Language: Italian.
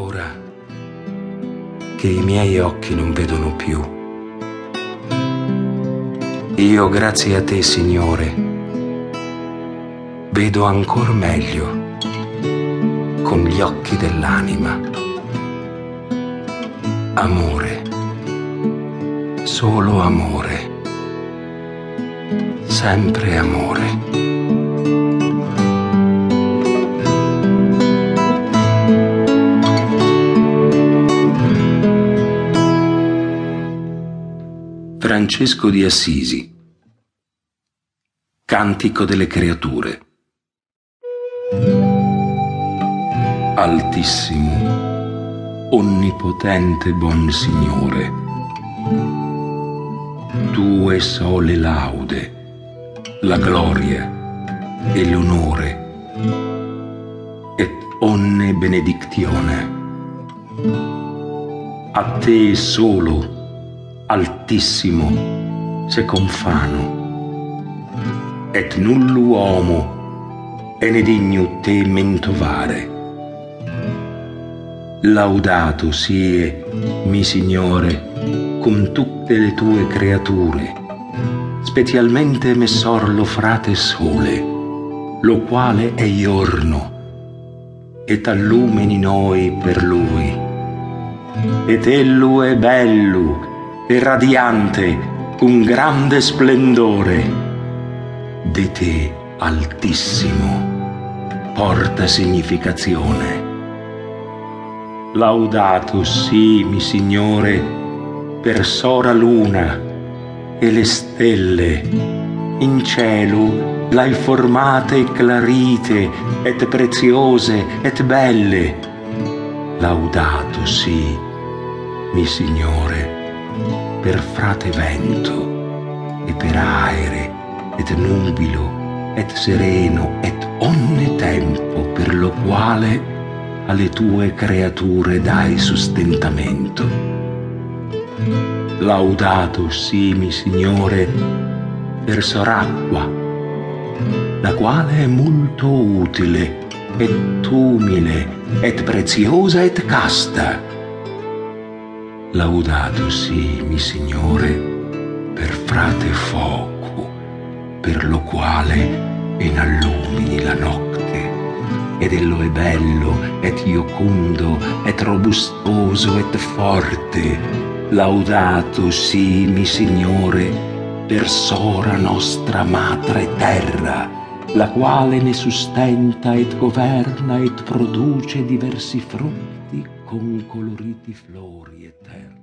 Ora che i miei occhi non vedono più, io grazie a te, Signore, vedo ancor meglio con gli occhi dell'anima. Amore, solo amore, sempre amore. Francesco di Assisi. Cantico delle creature. Altissimo, onnipotente buon Signore, tue sole laude, la gloria e l'onore. Et onne benedictione. A te solo altissimo se confano, et nulluomo e ne digno te mentovare. Laudato sie, mi Signore, con tutte le tue creature, specialmente messor lo frate sole, lo quale è giorno, et allumini noi per lui. Et ellu è bello, e radiante un grande splendore. Di te, altissimo, porta significazione. Laudato sì, mi Signore, per sora luna e le stelle in cielo l'hai formate clarite et preziose et belle. Laudato sì, mi Signore, per frate vento e per aere et nubilo et sereno et onne tempo per lo quale alle tue creature dai sostentamento. Laudato simi Signore per soracqua, la quale è molto utile et umile et preziosa et casta Laudato sì, mi Signore, per frate fuoco, per lo quale inallumini la notte, ed ello è bello, et iocundo, et robustoso, et forte. Laudato sì, mi Signore, per sora nostra madre terra, la quale ne sustenta et governa et produce diversi frutti con coloriti flori et erba.